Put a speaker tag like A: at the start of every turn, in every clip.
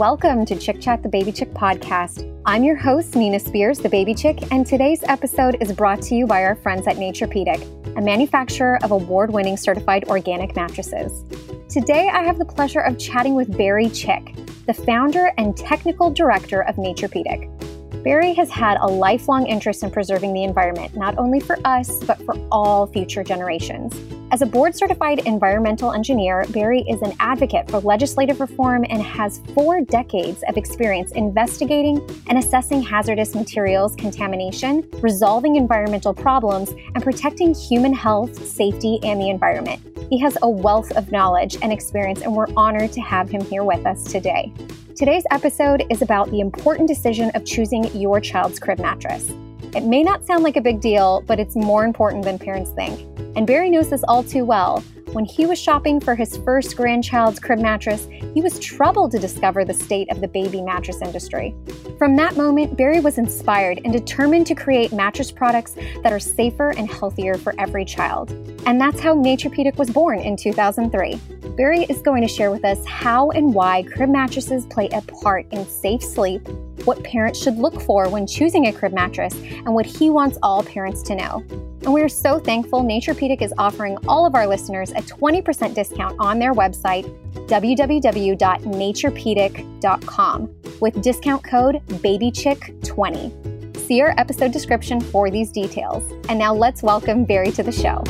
A: welcome to Chick Chat, the Baby Chick podcast. I'm your host, Nina Spears, the Baby Chick, and today's episode is brought to you by our friends at Naturepedic, a manufacturer of award winning certified organic mattresses. Today, I have the pleasure of chatting with Barry Cik, the founder and technical director of Naturepedic. Barry has had a lifelong interest in preserving the environment, not only for us, but for all future generations. As a board certified environmental engineer, Barry is an advocate for legislative reform and has four decades of experience investigating and assessing hazardous materials contamination, resolving environmental problems, and protecting human health, safety, and the environment. He has a wealth of knowledge and experience, and we're honored to have him here with us today. Today's episode is about the important decision of choosing your child's crib mattress. It may not sound like a big deal, but it's more important than parents think. And Barry knows this all too well. When he was shopping for his first grandchild's crib mattress, he was troubled to discover the state of the baby mattress industry. From that moment, Barry was inspired and determined to create mattress products that are safer and healthier for every child. And that's how Naturepedic was born in 2003. Barry is going to share with us how and why crib mattresses play a part in safe sleep, what parents should look for when choosing a crib mattress, and what he wants all parents to know. And we are so thankful Naturepedic is offering all of our listeners a 20% discount on their website, www.naturepedic.com, with discount code BABYCHICK20. See our episode description for these details. And now let's welcome Barry to the show.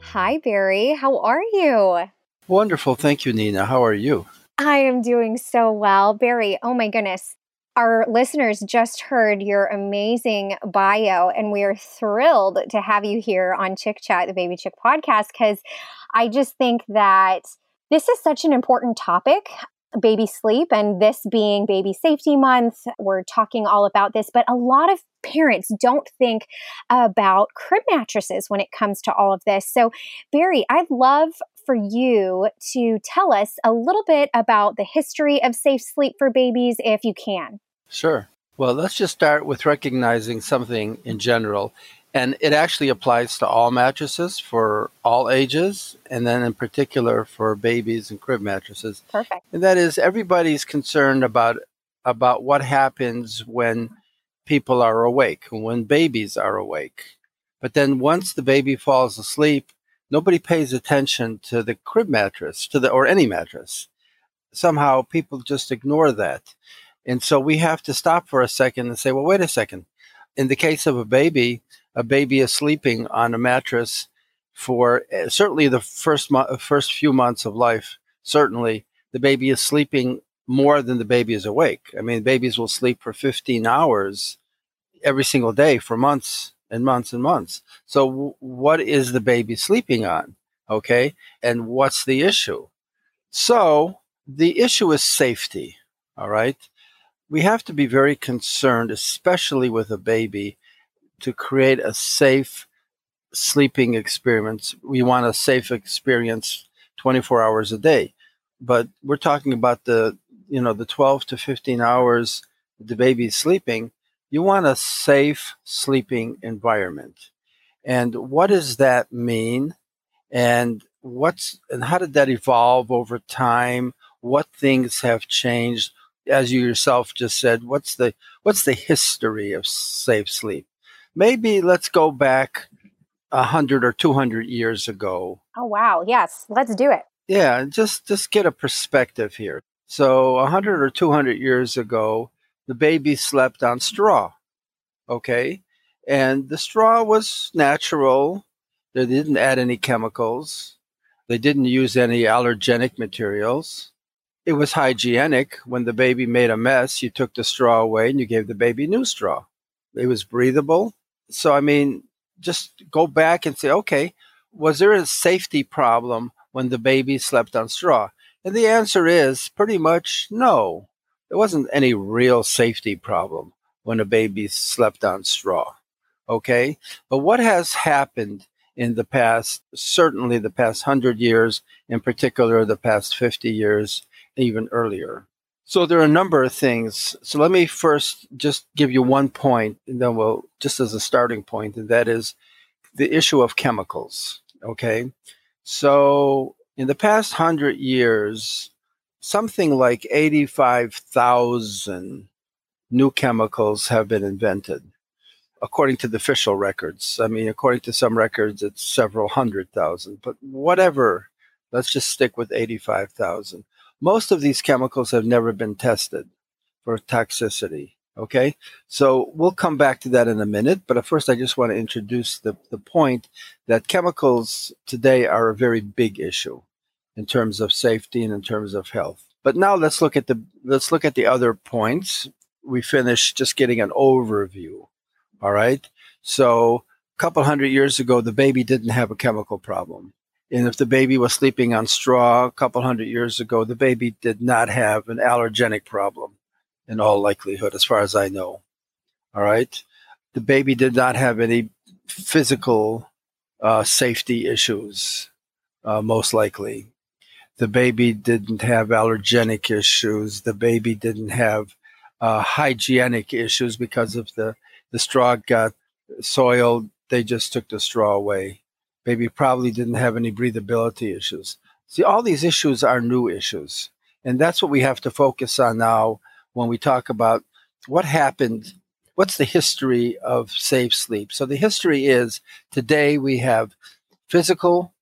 A: Hi, Barry. How are you?
B: Wonderful. Thank you, Nina. How are you?
A: I am doing so well. Barry, oh my goodness. Our listeners just heard your amazing bio, and we are thrilled to have you here on Chick Chat, the Baby Chick podcast, because I just think that this is such an important topic baby sleep and this being baby safety month. We're talking all about this but a lot of parents don't think about crib mattresses when it comes to all of this. So barry i'd love for you to tell us a little bit about the history of safe sleep for babies if you can.
B: Sure. Well, let's just start with recognizing something in general. And it actually applies to all mattresses for all ages, and then in particular for babies and crib mattresses.
A: Perfect.
B: And that is everybody's concerned about about what happens when people are awake, when babies are awake. But then once the baby falls asleep, nobody pays attention to the crib mattress, to the or any mattress. Somehow people just ignore that. And so we have to stop for a second and say, well, wait a second. In the case of a baby, a baby is sleeping on a mattress for uh, certainly the first mo- first few months of life. Certainly, the baby is sleeping more than the baby is awake. I mean, babies will sleep for 15 hours every single day for months and months and months. So, w- what is the baby sleeping on? Okay. And what's the issue? So, the issue is safety. All right. We have to be very concerned, especially with a baby, to create a safe sleeping experience. We want a safe experience 24 hours a day. But we're talking about the, you know, the 12 to 15 hours the baby's sleeping you want a safe sleeping environment. And what does that mean? And what's and how did that evolve over time? What things have changed? As you yourself just said, what's the what's the history of safe sleep? Maybe let's go back a hundred or two hundred years ago.
A: Oh wow! Yes, let's do it.
B: Yeah, just just get a perspective here. So a hundred or two hundred years ago, the baby slept on straw. Okay. And the straw was natural. They didn't add any chemicals. They didn't use any allergenic materials. It was hygienic. When the baby made a mess, you took the straw away and you gave the baby new straw. It was breathable. So, I mean, just go back and say, okay, was there a safety problem when the baby slept on straw? And the answer is pretty much no. There wasn't any real safety problem when a baby slept on straw. Okay. But what has happened in the past, certainly the past hundred years, in particular the past 50 years, even earlier? So there are a number of things. So let me first just give you one point, and then we'll just as a starting point, and that is the issue of chemicals. Okay. So In the past hundred years, something like 85,000 new chemicals have been invented, according to the official records. I mean, according to some records, it's several hundred thousand, but whatever, let's just stick with 85,000. Most of these chemicals have never been tested for toxicity. Okay, so we'll come back to that in a minute. But first, I just want to introduce the, the point that chemicals today are a very big issue in terms of safety and in terms of health. But now let's look at the let's look at the other points. We finished just getting an overview. All right. So a couple hundred years ago, the baby didn't have a chemical problem. And if the baby was sleeping on straw a couple hundred years ago, the baby did not have an allergenic problem in all likelihood, as far as I know. All right. The baby did not have any physical uh, safety issues, uh, most likely. The baby didn't have allergenic issues. The baby didn't have uh, hygienic issues because of the, the straw got soiled. They just took the straw away Baby probably didn't have any breathability issues. See, all these issues are new issues. And that's what we have to focus on now when we talk about what happened, what's the history of safe sleep. So the history is today we have physical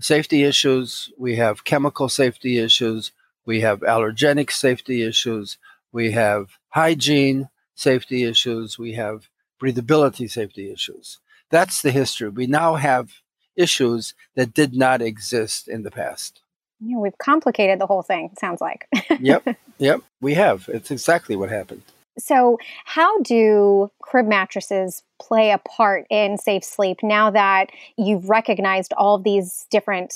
B: safety issues, we have chemical safety issues, we have allergenic safety issues, we have hygiene safety issues, we have breathability safety issues. That's the history. We now have issues that did not exist in the past.
A: Yeah, we've complicated the whole thing, sounds like.
B: yep, yep, we have. It's exactly what happened.
A: So, how do crib mattresses play a part in safe sleep now that you've recognized all these different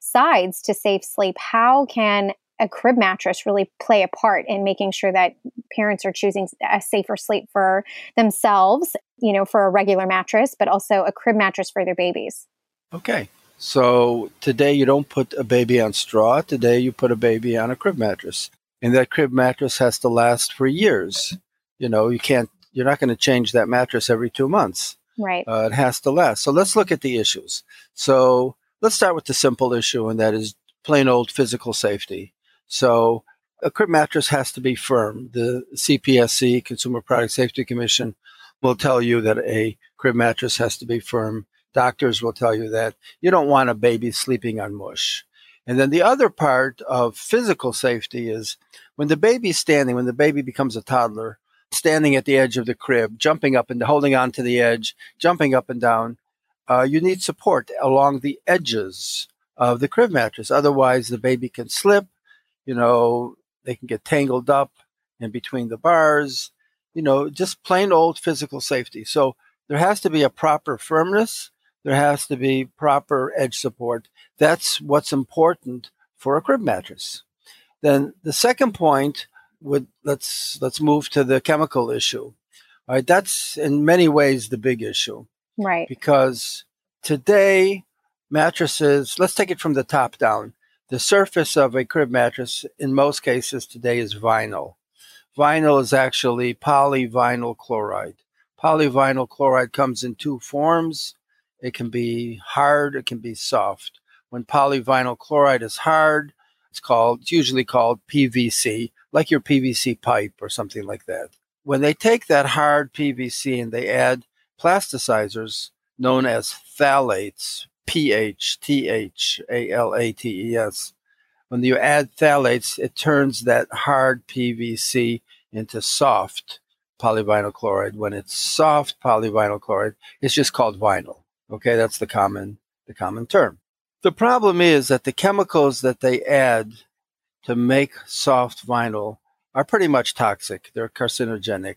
A: sides to safe sleep? How can a crib mattress really play a part in making sure that parents are choosing a safer sleep for themselves, you know, for a regular mattress, but also a crib mattress for their babies.
B: Okay. So today you don't put a baby on straw. Today you put a baby on a crib mattress. And that crib mattress has to last for years. You know, you can't, you're not going to change that mattress every two months.
A: Right.
B: Uh, it has to last. So let's look at the issues. So let's start with the simple issue, and that is plain old physical safety. So a crib mattress has to be firm. The CPSC, Consumer Product Safety Commission, will tell you that a crib mattress has to be firm. Doctors will tell you that you don't want a baby sleeping on mush. And then the other part of physical safety is when the baby's standing, when the baby becomes a toddler, standing at the edge of the crib, jumping up and holding on to the edge, jumping up and down, uh, you need support along the edges of the crib mattress. Otherwise, the baby can slip you know, they can get tangled up in between the bars, you know, just plain old physical safety. So there has to be a proper firmness, there has to be proper edge support. That's what's important for a crib mattress. Then the second point would let's let's move to the chemical issue. All right, that's in many ways the big issue.
A: Right.
B: Because today mattresses, let's take it from the top down. The surface of a crib mattress in most cases today is vinyl. Vinyl is actually polyvinyl chloride. Polyvinyl chloride comes in two forms. It can be hard, it can be soft. When polyvinyl chloride is hard, it's called it's usually called PVC, like your PVC pipe or something like that. When they take that hard PVC and they add plasticizers known as phthalates, P H T H A L A T E S. When you add phthalates, it turns that hard PVC into soft polyvinyl chloride. When it's soft polyvinyl chloride, it's just called vinyl. Okay, that's the common the common term. The problem is that the chemicals that they add to make soft vinyl are pretty much toxic. They're carcinogenic.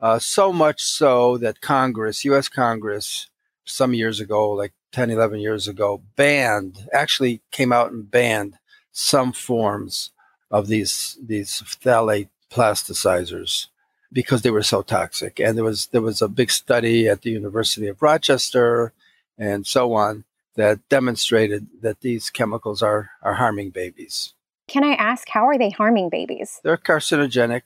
B: Uh, so much so that Congress, U.S. Congress, some years ago, like 10, 11 years ago, banned, actually came out and banned some forms of these, these phthalate plasticizers because they were so toxic. And there was, there was a big study at the University of Rochester and so on that demonstrated that these chemicals are, are harming babies.
A: Can I ask, how are they harming babies?
B: They're carcinogenic.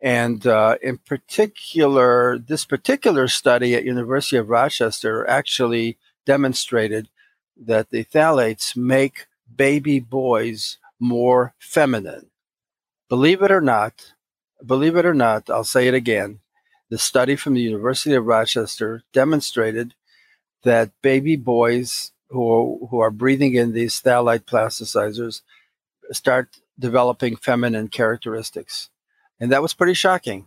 B: And uh, in particular, this particular study at University of Rochester actually demonstrated that the phthalates make baby boys more feminine. Believe it or not, believe it or not, I'll say it again. The study from the University of Rochester demonstrated that baby boys who, who are breathing in these phthalate plasticizers start developing feminine characteristics. And that was pretty shocking.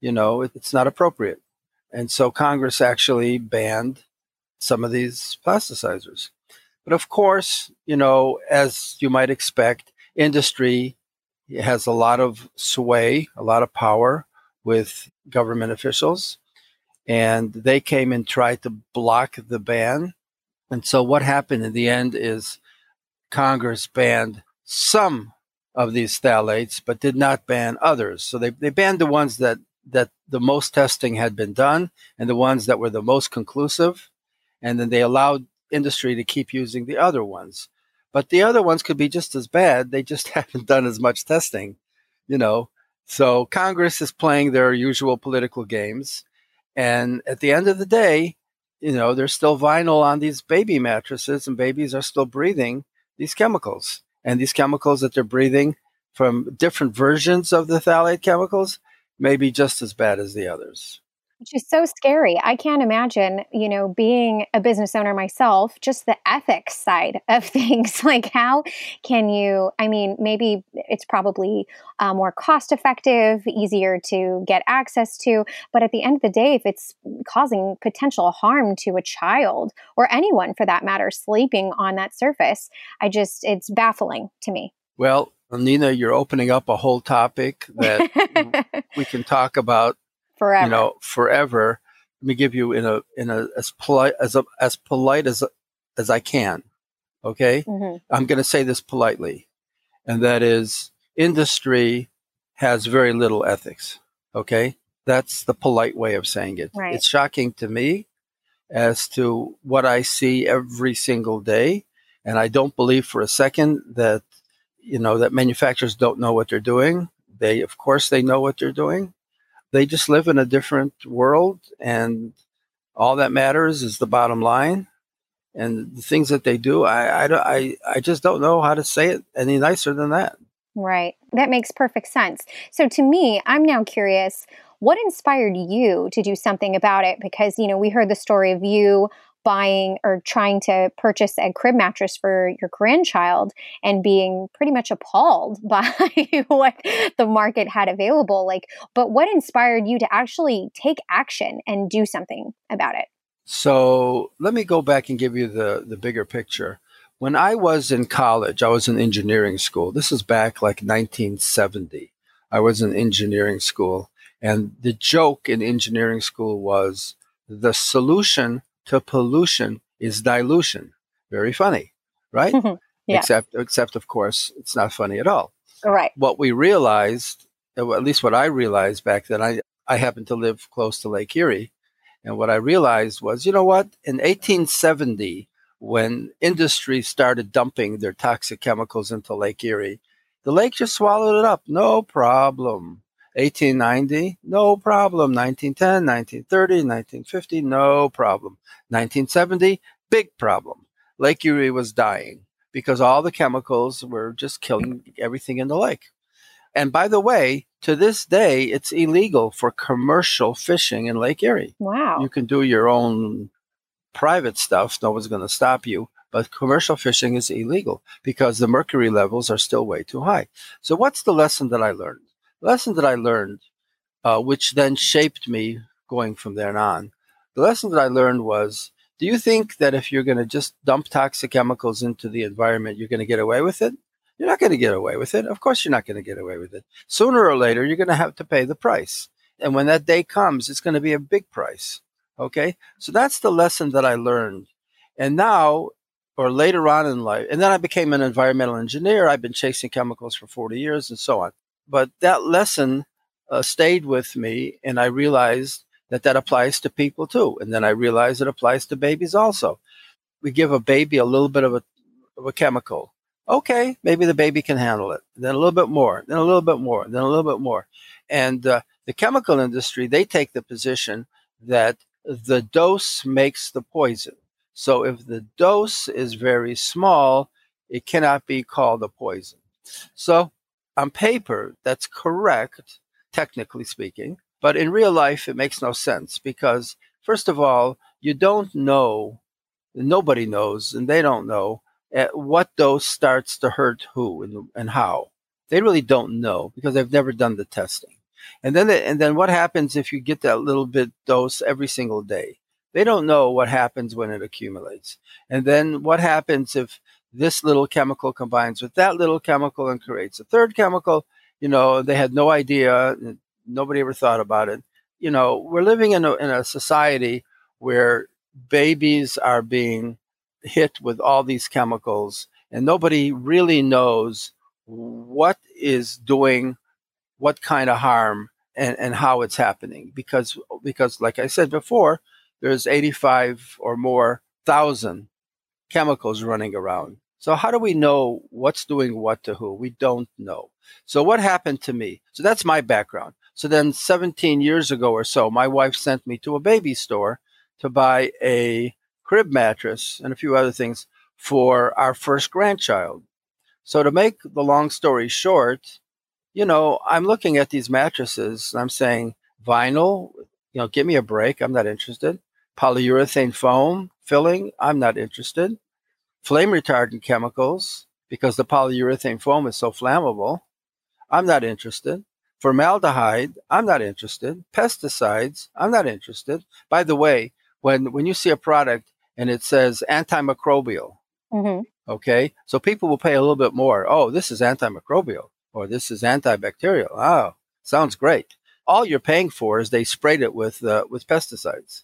B: You know, it, it's not appropriate. And so Congress actually banned some of these plasticizers. But of course, you know, as you might expect, industry has a lot of sway, a lot of power with government officials. And they came and tried to block the ban. And so what happened in the end is Congress banned some of these phthalates, but did not ban others. So they, they banned the ones that, that the most testing had been done and the ones that were the most conclusive. And then they allowed industry to keep using the other ones. But the other ones could be just as bad. They just haven't done as much testing, you know. So Congress is playing their usual political games. And at the end of the day, you know, there's still vinyl on these baby mattresses, and babies are still breathing these chemicals. And these chemicals that they're breathing from different versions of the phthalate chemicals may be just as bad as the others
A: which is so scary. I can't imagine, you know, being a business owner myself, just the ethics side of things. like, how can you? I mean, maybe it's probably uh, more cost effective, easier to get access to. But at the end of the day, if it's causing potential harm to a child or anyone for that matter sleeping on that surface, I just, it's baffling to me.
B: Well, Nina, you're opening up a whole topic that we can talk about
A: forever.
B: You know, forever. Let me give you in a in a as polite as a, as polite as as I can. Okay, mm-hmm. I'm going to say this politely, and that is industry has very little ethics. Okay, that's the polite way of saying it.
A: Right.
B: It's shocking to me as to what I see every single day, and I don't believe for a second that you know that manufacturers don't know what they're doing. They, of course, they know what they're doing, they just live in a different world and all that matters is the bottom line. And the things that they do I, I, I, I just don't know how to say it any nicer than that.
A: Right. That makes perfect sense. So to me i'm now curious what inspired you to do something about it? Because you know we heard the story of you buying or trying to purchase a crib mattress for your grandchild and being pretty much appalled by what the market had available like but what inspired you to actually take action and do something about it?
B: So let me go back and give you the the bigger picture. When i was in college i was in engineering school. This is back like 1970 i was in engineering school and the joke in engineering school was the solution to pollution is dilution. Very funny, right? Mm-hmm.
A: yeah.
B: Except, except of course, it's not funny at all.
A: Right.
B: What we realized, uh, at least what I realized back then, I, I happened to live close to Lake Erie. And what I realized was, you know what? In 1870, when industry started dumping their toxic chemicals into Lake Erie, the lake just swallowed it up. No problem. 1890, no problem. 1910, 1930, 1950, no problem. 1970, big problem. Lake Erie was dying because all the chemicals were just killing everything in the lake. And by the way, to this day, it's illegal for commercial fishing in Lake Erie.
A: Wow.
B: You can do your own private stuff, no one's going to stop you. But commercial fishing is illegal because the mercury levels are still way too high. So, what's the lesson that I learned? Lesson that I learned, uh, which then shaped me going from there on, the lesson that I learned was do you think that if you're going to just dump toxic chemicals into the environment, you're going to get away with it? You're not going to get away with it. Of course, you're not going to get away with it. Sooner or later, you're going to have to pay the price. And when that day comes, it's going to be a big price. Okay. So that's the lesson that I learned. And now, or later on in life, and then I became an environmental engineer. I've been chasing chemicals for 40 years and so on. But that lesson uh, stayed with me, and I realized that that applies to people too. And then I realized it applies to babies also. We give a baby a little bit of a, of a chemical. Okay, maybe the baby can handle it. Then a little bit more, then a little bit more, then a little bit more. And uh, the chemical industry, they take the position that the dose makes the poison. So if the dose is very small, It cannot be called a poison. So, on paper, that's correct, technically speaking, but in real life, it makes no sense because, first of all, you don't know, nobody knows, and they don't know at what dose starts to hurt who and, and how. They really don't know because they've never done the testing. And then, and then what happens if you get that little bit dose every single day? They don't know what happens when it accumulates. And then what happens if this little chemical combines with that little chemical and creates a third chemical? You know, they had no idea. Nobody ever thought about it. You know, we're living in a, in a society where babies are being hit with all these chemicals and nobody really knows what is doing what kind of harm and, and how it's happening because because like I said before, there's 85 or more thousand chemicals running around. So how do we know what's doing what to who? We don't know. So what happened to me? So that's my background. So then 17 years ago or so, my wife sent me to a baby store to buy a crib mattress and a few other things for our first grandchild. So to make the long story short, you know, I'm looking at these mattresses and I'm saying, vinyl, you know, give me a break. I'm not interested. Polyurethane foam filling, I'm not interested. Flame retardant chemicals, because the polyurethane foam is so flammable, I'm not interested. Formaldehyde, I'm not interested. Pesticides, I'm not interested. By the way, when, when you see a product and it says antimicrobial, mm-hmm. okay, so people will pay a little bit more. Oh, this is antimicrobial or this is antibacterial. Oh, sounds great. All you're paying for is they sprayed it with uh, with pesticides.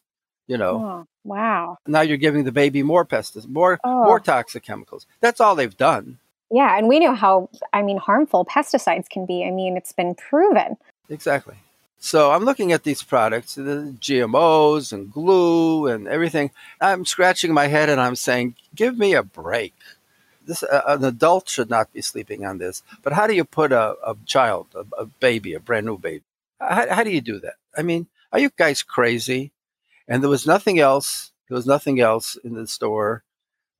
B: You know.
A: Oh, wow.
B: Now you're giving the baby more pesticides, more oh. more toxic chemicals. That's all they've done.
A: Yeah, and we know how I mean harmful pesticides can be. I mean, it's been proven.
B: Exactly. So I'm looking at these products, the GMOs and glue and everything. I'm scratching my head and I'm saying, "Give me a break." this uh, an adult should not be sleeping on this. But how do you put a, a child, a, a, baby, a brand new baby? How, how do you do that? I mean, are you guys crazy? And there was nothing else. There was nothing else in the store.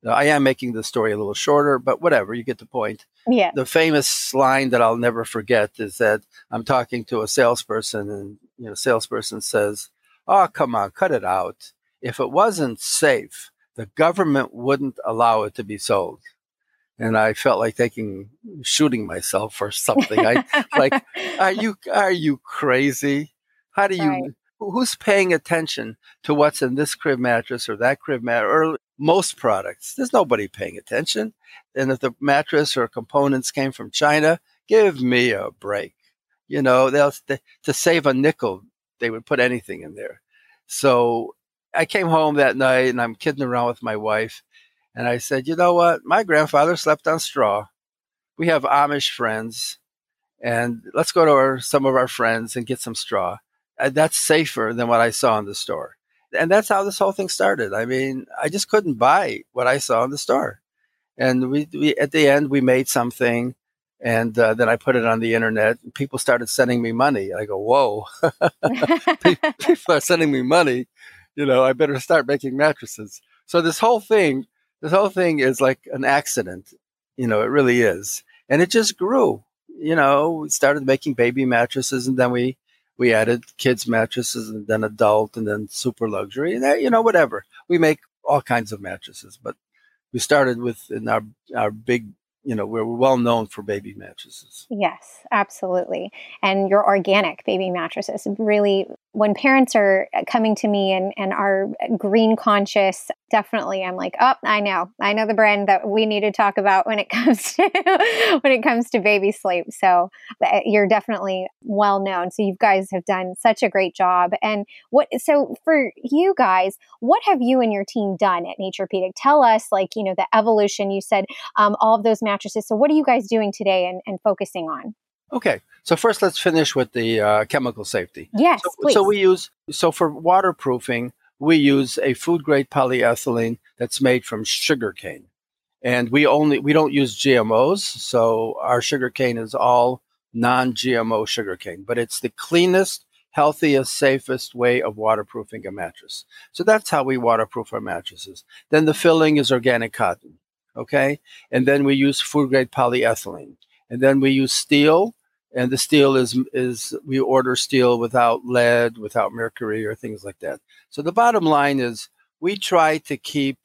B: Now, I am making the story a little shorter, but whatever, you get the point.
A: Yeah.
B: The famous line that I'll never forget is that I'm talking to a salesperson, and you know, salesperson says, "Oh, come on, cut it out. If it wasn't safe, the government wouldn't allow it to be sold." and I felt like taking shooting myself or something. I like, are you are you crazy? How do you? Right. Who's paying attention to what's in this crib mattress or that crib mattress or most products? There's nobody paying attention. And if the mattress or components came from China, give me a break. You know, they'll they, to save a nickel, they would put anything in there. So I came home that night and I'm kidding around with my wife and I said, you know what? My grandfather slept on straw. We have Amish friends, and let's go to our, some of our friends and get some straw. And that's safer than what I saw in the store. And that's how this whole thing started. I mean, I just couldn't buy what I saw in the store. And we, we at the end, we made something, and uh, then I put it on the internet. And people started sending me money. I go, whoa, people are sending me money. You know, I better start making mattresses. So this whole thing this whole thing is like an accident. You know, it really is. And it just grew. You know, we started making baby mattresses and then we we added kids mattresses and then adult and then super luxury and that, you know whatever. We make all kinds of mattresses, but we started with in our our big you know, we're well known for baby mattresses.
A: Yes, absolutely. And your organic baby mattresses really, when parents are coming to me and, and are green conscious, definitely I'm like, oh, I know, I know the brand that we need to talk about when it comes to when it comes to baby sleep. So uh, you're definitely well known. So you guys have done such a great job. And what? So for you guys, what have you and your team done at Naturepedic? Tell us, like you know, the evolution. You said um, all of those mattresses. So, what are you guys doing today and, and focusing on?
B: Okay, so first let's finish with the uh, chemical safety.
A: Yes,
B: so, so, we use so for waterproofing we use a food grade polyethylene that's made from sugar cane, and we only we don't use GMOs, so our sugar cane is all non-GMO sugar cane, but it's the cleanest, healthiest, safest way of waterproofing a mattress. So that's how we waterproof our mattresses. Then the filling is organic cotton. Okay. And then we use food grade polyethylene. And then we use steel. And the steel is, is we order steel without lead, without mercury, or things like that. So the bottom line is we try to keep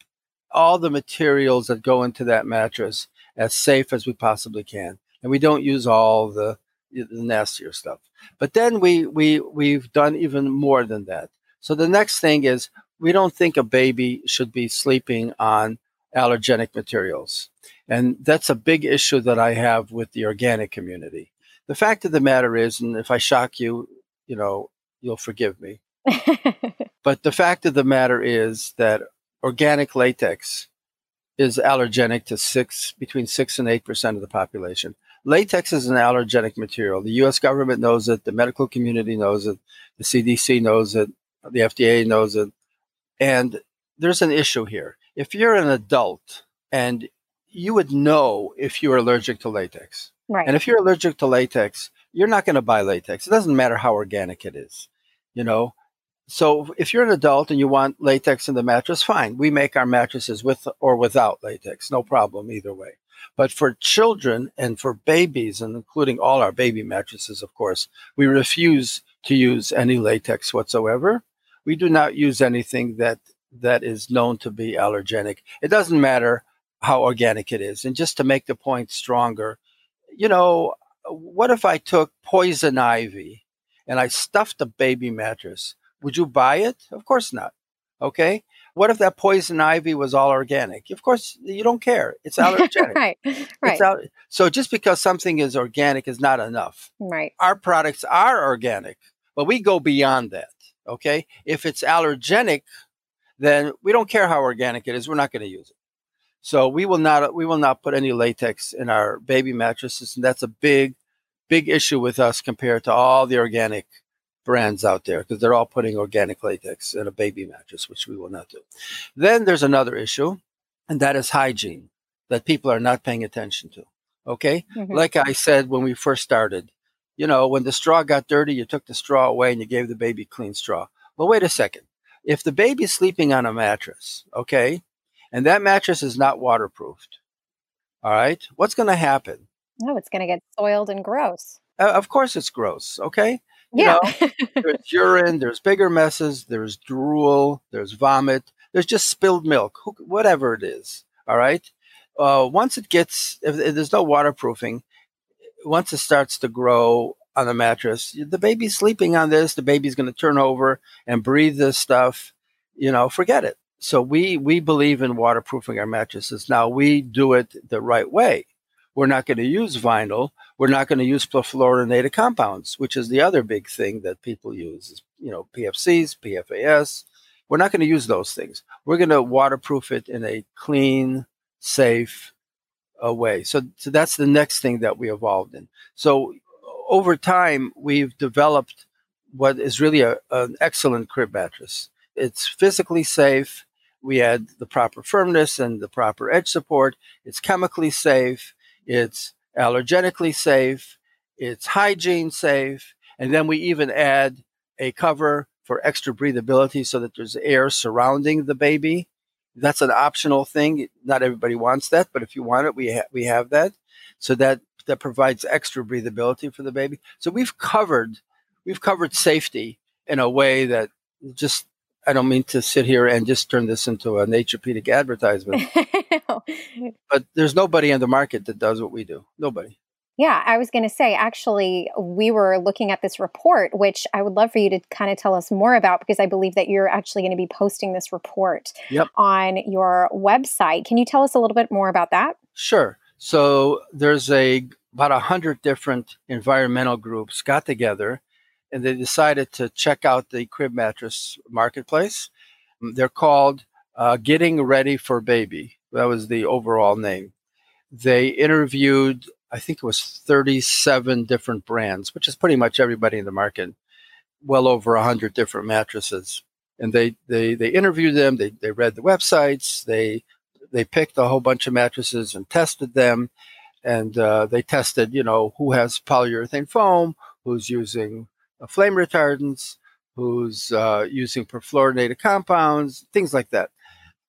B: all the materials that go into that mattress as safe as we possibly can. And we don't use all the, the nastier stuff. But then we, we, we've done even more than that. So the next thing is we don't think a baby should be sleeping on allergenic materials. And that's a big issue that I have with the organic community. The fact of the matter is, and if I shock you, you know, you'll forgive me. but the fact of the matter is that organic latex is allergenic to six between six and eight percent of the population. Latex is an allergenic material. The U.S. government knows it. The medical community knows it. The CDC knows it. The FDA knows it. And there's an issue here. If you're an adult and you would know if you're allergic to latex.
A: Right.
B: And if you're allergic to latex, you're not going to buy latex. It doesn't matter how organic it is, you know. So if you're an adult and you want latex in the mattress, fine. We make our mattresses with or without latex, no problem either way. But for children and for babies, and including all our baby mattresses, of course, we refuse to use any latex whatsoever we do not use anything that that is known to be allergenic. It doesn't matter how organic it is. And just to make the point stronger, you know, what if I took poison ivy and I stuffed a baby mattress? Would you buy it? Of course not. Okay. What if that poison ivy was all organic? Of course, you don't care. It's allergenic.
A: right. Right.
B: So just because something is organic is not enough.
A: Right.
B: Our products are organic, but we go beyond that. Okay. If it's allergenic, then we don't care how organic it is. We're not going to use it. So we will not we will not put any latex in our baby mattresses, and that's a big, big issue with us compared to all the organic brands out there because they're all putting organic latex in a baby mattress, which we will not do. Then there's another issue, and that is hygiene that people are not paying attention to. Okay, mm-hmm. like I said when we first started, you know, when the straw got dirty, you took the straw away and you gave the baby clean straw. Well, wait a second. If the baby's sleeping on a mattress, okay, and that mattress is not waterproofed, all right, what's going to happen?
A: No, it's going to get soiled and gross.
B: Uh, of course, it's gross, okay?
A: Yeah.
B: You know, there's urine, there's bigger messes, there's drool, there's vomit, there's just spilled milk, whatever it is, all right? Uh, once it gets, if, if there's no waterproofing, once it starts to grow on the mattress, the baby's sleeping on this. The baby's going to turn over and breathe this stuff. You know, forget it. So we we believe in waterproofing our mattresses. Now we do it the right way. We're not going to use vinyl. We're not going to use perfluorinated compounds, which is the other big thing that people use. You know, PFCs, PFAS. We're not going to use those things. We're going to waterproof it in a clean, safe, uh, way. So, so that's the next thing that we evolved in. So over time, we've developed what is really a, an excellent crib mattress. It's physically safe. We add the proper firmness and the proper edge support. It's chemically safe. It's allergenically safe. It's hygiene safe. And then we even add a cover for extra breathability so that there's air surrounding the baby that's an optional thing. Not everybody wants that, but if you want it, we ha- we have that. So that that provides extra breathability for the baby. So we've covered we've covered safety in a way that just I don't mean to sit here and just turn this into a Naturepedic advertisement. but there's nobody in the market that does what we do. Nobody.
A: Yeah, I was going to say, actually, we were looking at this report, which I would love for you to kind of tell us more about because I believe that you're actually going to be posting this report
B: yep.
A: on your website. Can you tell us a little bit more about that?
B: Sure. So there's a about a hundred different environmental groups got together and they decided to check out the crib mattress marketplace. They're called uh, Getting Ready for Baby. That was the overall name. They interviewed I think it was 37 different brands, which is pretty much everybody in the market, well over 100 different mattresses. And they, they, they interviewed them, they, they read the websites, they, they picked a whole bunch of mattresses and tested them. And uh, they tested, you know, who has polyurethane foam, who's using flame retardants, who's uh, using perfluorinated compounds, things like that.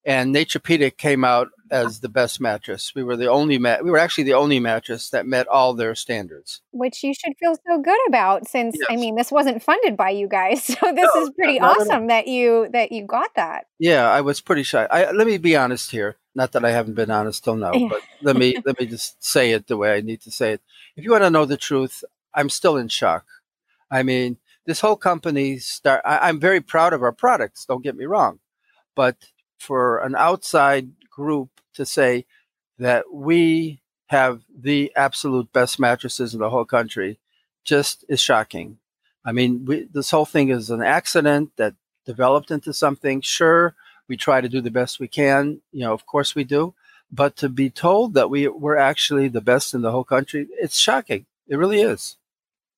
B: and Naturepedic came out as the best mattress. We were the only mat. We were actually the only mattress that met all their standards.
A: Which you should feel so good about, since yes. I mean, this wasn't funded by you guys, so this no, is pretty awesome that you that you got that.
B: Yeah, I was pretty shy. I, let me be honest here. Not that I haven't been honest till now, but let me let me just say it the way I need to say it. If you want to know the truth, I'm still in shock. I mean, this whole company start. I, I'm very proud of our products. Don't get me wrong, but for an outside group to say that we have the absolute best mattresses in the whole country just is shocking. I mean, we, this whole thing is an accident that developed into something. Sure, we try to do the best we can. You know, of course we do. But to be told that we we're actually the best in the whole country, it's shocking. It really is.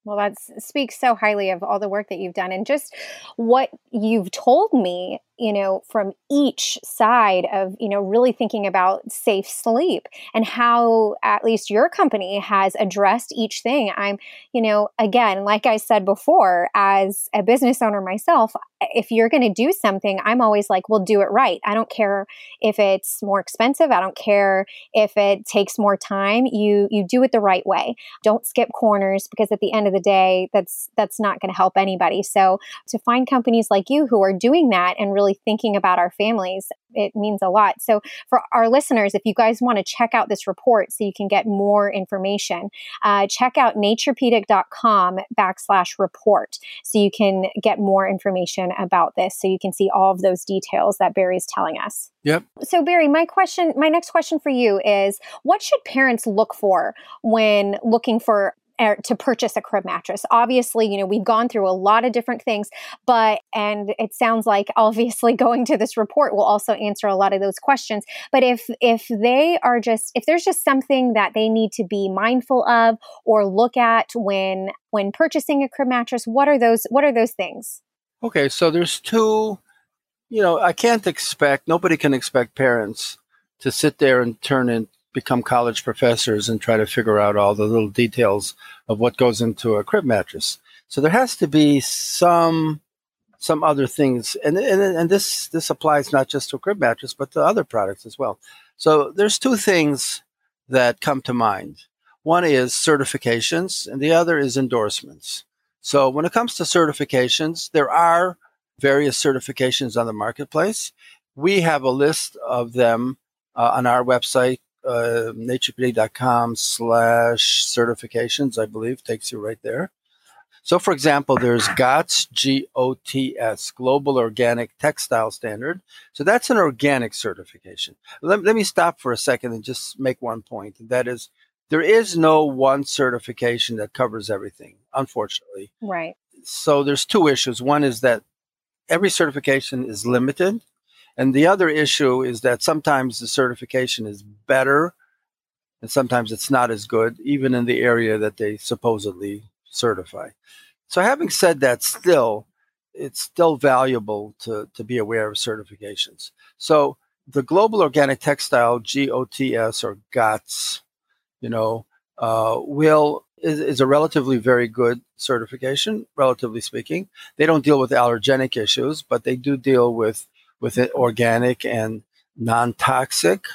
A: Well, that speaks so highly of all the work that you've done and just what you've told me you know, from each side of, you know, really thinking about safe sleep and how at least your company has addressed each thing. I'm, you know, again, like I said before, as a business owner myself, if you're going to do something, I'm always like, well, do it right. I don't care if it's more expensive. I don't care if it takes more time. You, you do it the right way. Don't skip corners because at the end of the day, that's, that's not going to help anybody. So to find companies like you who are doing that and really really thinking about our families, it means a lot. So, for our listeners, if you guys want to check out this report so you can get more information, uh, check out naturepedic.com backslash report so you can get more information about this. So, you can see all of those details that Barry's telling us.
B: Yep.
A: So, Barry, my question, my next question for you is what should parents look for when looking for Er, to purchase a crib mattress. Obviously, you know, we've gone through a lot of different things, but, and it sounds like obviously going to this report will also answer a lot of those questions. But if, if they are just, if there's just something that they need to be mindful of or look at when, when purchasing a crib mattress, what are those, what are those things?
B: Okay. So there's two, you know, I can't expect, nobody can expect parents to sit there and turn in become college professors and try to figure out all the little details of what goes into a crib mattress. So there has to be some some other things, and and, and this this applies not just to a crib mattress but to other products as well. So there's two things that come to mind. One is certifications, and the other is endorsements. So when it comes to certifications, there are various certifications on the marketplace. We have a list of them uh, on our website uh, naturepedic.com slash certifications, I believe, takes you right there. So, for example, there's GOTS, G O T S, Global Organic Textile Standard. So, that's an organic certification. Let, let me stop for a second and just make one point. That is, there is no one certification that covers everything, unfortunately.
A: Right.
B: So, there's two issues. One is that every certification is limited. And the other issue is that sometimes the certification is better and sometimes it's not as good, even in the area that they supposedly certify. So, having said that, still, it's still valuable to, to be aware of certifications. So, the Global Organic Textile, GOTS or GOTS, you know, uh, will is, is, a relatively very good certification, relatively speaking. They don't deal with allergenic issues, but they do deal with with organic and non toxic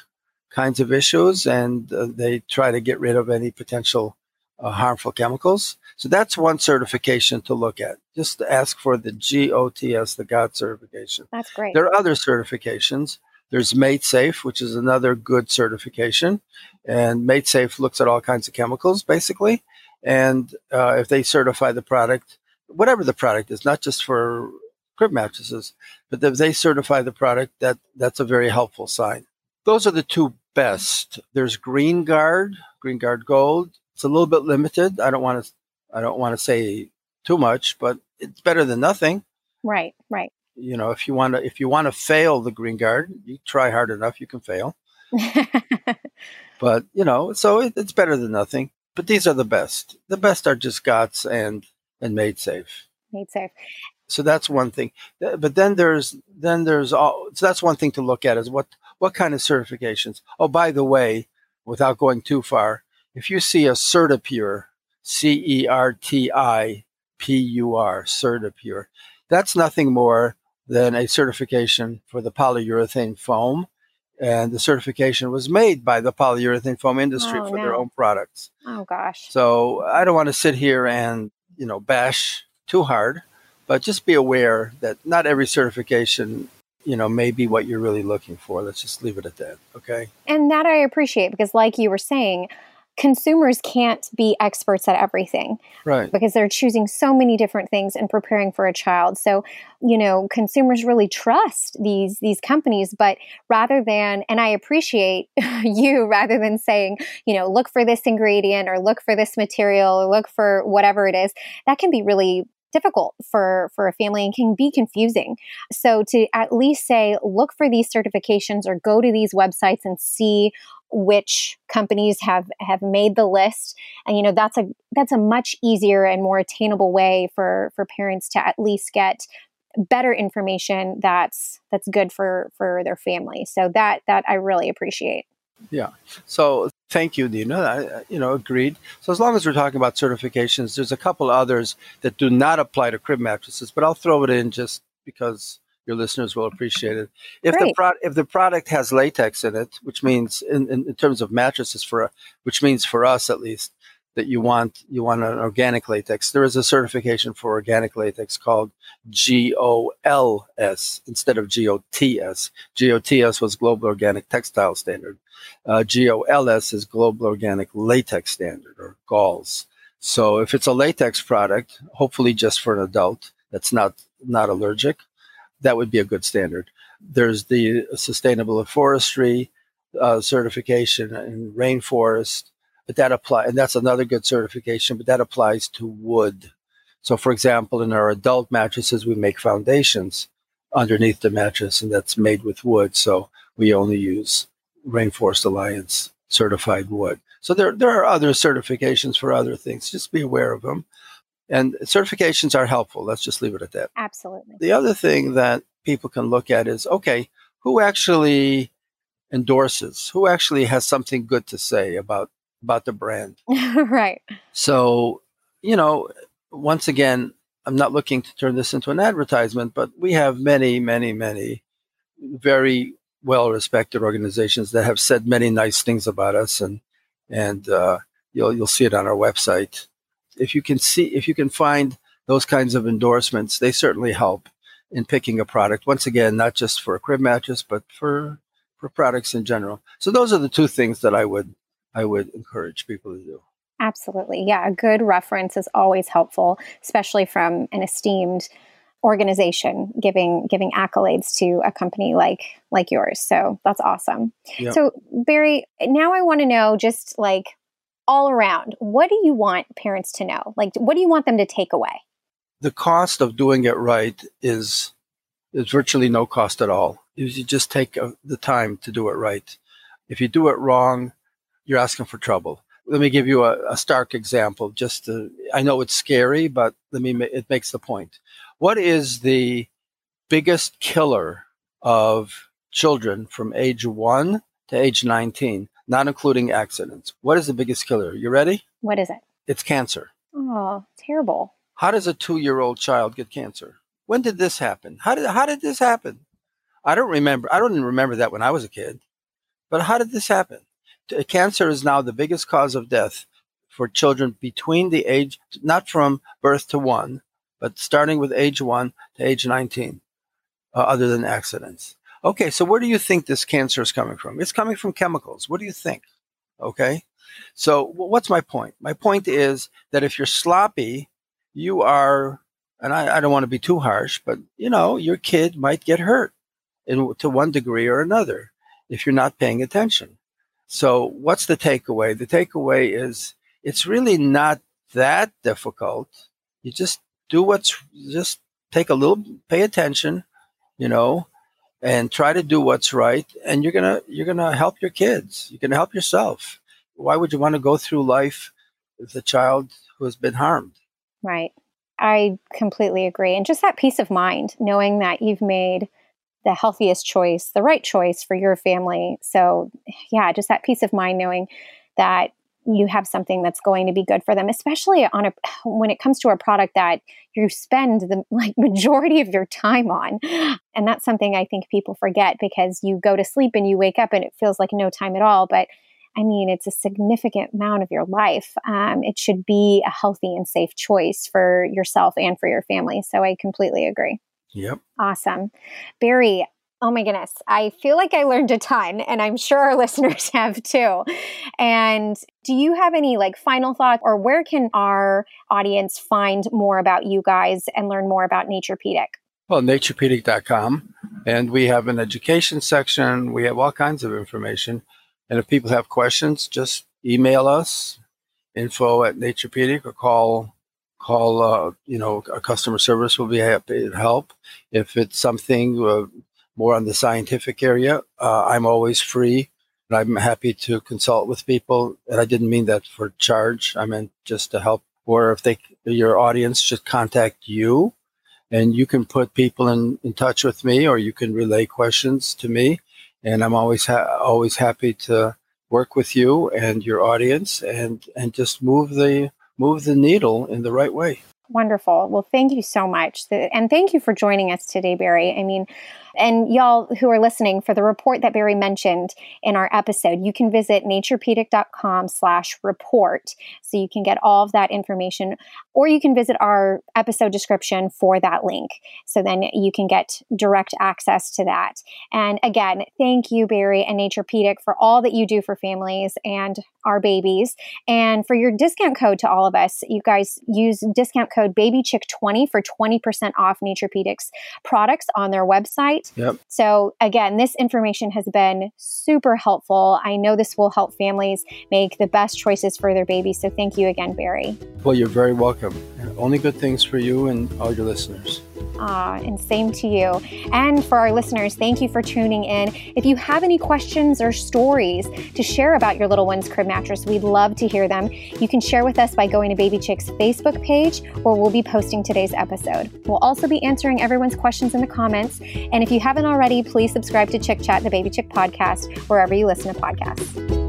B: kinds of issues, and uh, they try to get rid of any potential uh, harmful chemicals. So that's one certification to look at. Just ask for the GOTS, the GOT certification.
A: That's great.
B: There are other certifications. There's Made Safe, which is another good certification, and Made Safe looks at all kinds of chemicals, basically. And uh, if they certify the product, whatever the product is, not just for crib mattresses. But if they certify the product, that that's a very helpful sign. Those are the two best. There's GREENGUARD, Green Guard Gold. It's a little bit limited. I don't want to I don't want to say too much, but it's better than nothing.
A: Right, right.
B: You know, if you want to if you want to fail the GREENGUARD, you try hard enough, you can fail. but you know, so it, it's better than nothing. But these are the best. The best are just GOTS and and Made Safe.
A: Made safe
B: so that's one thing but then there's then there's all so that's one thing to look at is what what kind of certifications oh by the way without going too far if you see a certipure c-e-r-t-i-p-u-r certipure that's nothing more than a certification for the polyurethane foam. And the certification was made by the polyurethane foam industry
A: Oh,
B: for their own products.
A: Oh gosh.
B: So I don't want to sit here and, you know, bash too hard, but just be aware that not every certification, you know, may be what you're really looking for. Let's just leave it at that. Okay.
A: And that I appreciate because, like you were saying, consumers can't be experts at everything
B: Right.
A: because they're choosing so many different things and preparing for a child. So, you know, consumers really trust these these companies, but rather than and I appreciate you rather than saying, you know, look for this ingredient or look for this material or look for whatever it is, that can be really difficult for for a family and can be confusing. So to at least say look for these certifications or go to these websites and see which companies have have made the list. And you know that's a that's a much easier and more attainable way for for parents to at least get better information that's that's good for for their family. So that that i really appreciate. Yeah.
B: So thank you, Nina. I, you know, agreed. So as long as we're talking about certifications, there's a couple others that do not apply to crib mattresses, but I'll throw it in just because your listeners will appreciate it. If the
A: Great.
B: pro- if the product has latex in it, which means in, in, in terms of mattresses for which means for us at least that you want you want an organic latex, there is a certification for organic latex called GOLS instead of GOTS. GOTS was Global Organic Textile Standard. Uh, GOLS is Global Organic Latex Standard or GALS. So if it's a latex product, hopefully just for an adult that's not not allergic, that would be a good standard. There's the Sustainable Forestry uh, certification in rainforest, but that apply and that's another good certification, but that applies to wood. So, for example, in our adult mattresses, we make foundations underneath the mattress, and that's made with wood. So we only use Rainforest Alliance certified wood. So there, there are other certifications for other things. Just be aware of them. And certifications are helpful. Let's just leave it at that.
A: absolutely
B: The other thing that people can look at is okay, who actually endorses? Who actually has something good to say about about the brand?
A: right
B: So, you know, once again, I'm not looking to turn this into an advertisement, but we have many, many, many very well respected organizations that have said many nice things about us and and uh, you'll you'll see it on our website. If you can see if you can find those kinds of endorsements, they certainly help in picking a product. Once again, not just for a crib mattress, but for for products in general. So those are the two things that I would I would encourage people to do.
A: Absolutely. Yeah, a good reference is always helpful, especially from an esteemed organization giving giving accolades to a company like like yours. So that's awesome.
B: Yeah.
A: So Barry, now I want to know just like all around, what do you want parents to know? Like what do you want them to take away?
B: the cost of doing it right is is virtually no cost at all. If you just take uh, the time to do it right. If you do it wrong, you're asking for trouble. Let me give you a, a stark example. Just to, I know it's scary, but let me. It makes the point. What is the biggest killer of children from age one to age 19, not including accidents? What is the biggest killer? You ready?
A: What is it?
B: It's cancer.
A: Oh, terrible.
B: How does a two-year-old child get cancer? When did this happen? How did how did this happen? I don't remember. I don't even remember that when I was a kid. But how did this happen? T- Cancer is now the biggest cause of death for children between the age not from birth to one, but starting with age one to age 19, uh, other than accidents. Okay, so where do you think this cancer is coming from? It's coming from chemicals. What do you think? Okay, so wh- what's my point? My point is that if you're sloppy, you are, and I, I don't want to be too harsh, but you know, your kid might get hurt in, to one degree or another if you're not paying attention. So, what's the takeaway? The takeaway is it's really not that difficult. You just do what's just take a little, pay attention, you know, and try to do what's right, and you're gonna you're gonna help your kids. You're gonna help yourself. Why would you want to go through life with a child who has been harmed?
A: Right. I completely agree. And just that peace of mind, knowing that you've made the healthiest choice, the right choice for your family. So, yeah, just that peace of mind knowing that you have something that's going to be good for them especially on a when it comes to a product that you spend the like majority of your time on and that's something i think people forget because you go to sleep and you wake up and it feels like no time at all but I mean, it's a significant amount of your life. Um, it should be a healthy and safe choice for yourself and for your family. So I completely agree.
B: Yep.
A: Awesome. Barry, oh my goodness, I feel like I learned a ton, and I'm sure our listeners have too. And do you have any like final thoughts, or where can our audience find more about you guys and learn more about Naturepedic?
B: Well, naturepedic.com. And we have an education section. We have all kinds of information. And if people have questions, just email us info at Naturepedic or call call uh, you know a customer service will be happy to help. If it's something uh, more on the scientific area, uh, I'm always free and I'm happy to consult with people. And I didn't mean that for charge. I meant just to help. Or if they your audience should contact you, and you can put people in, in touch with me, or you can relay questions to me and I'm always ha- always happy to work with you and your audience and and just move the move the needle in the right way.
A: Wonderful. Well, thank you so much. And thank you for joining us today, Barry. I mean, and y'all who are listening, for the report that Barry mentioned in our episode, you can visit naturepedic.com slash report. So you can get all of that information, or you can visit our episode description for that link. So then you can get direct access to that. And again, thank you, Barry and Naturepedic, for all that you do for families and our babies. And for your discount code to all of us, you guys use discount code BabyChick20 for 20% off Naturepedic's products on their website
B: right. Yep.
A: So again, this information has been super helpful. I know this will help families make the best choices for their babies. So thank you again, Barry.
B: Well, you're very welcome. Only good things for you and all your listeners.
A: Ah, and same to you. And for our listeners, thank you for tuning in. If you have any questions or stories to share about your little one's crib mattress, we'd love to hear them. You can share with us by going to Baby Chick's Facebook page, where we'll be posting today's episode. We'll also be answering everyone's questions in the comments. And if you haven't already, please subscribe to Chick Chat, the Baby Chick podcast, wherever you listen to podcasts.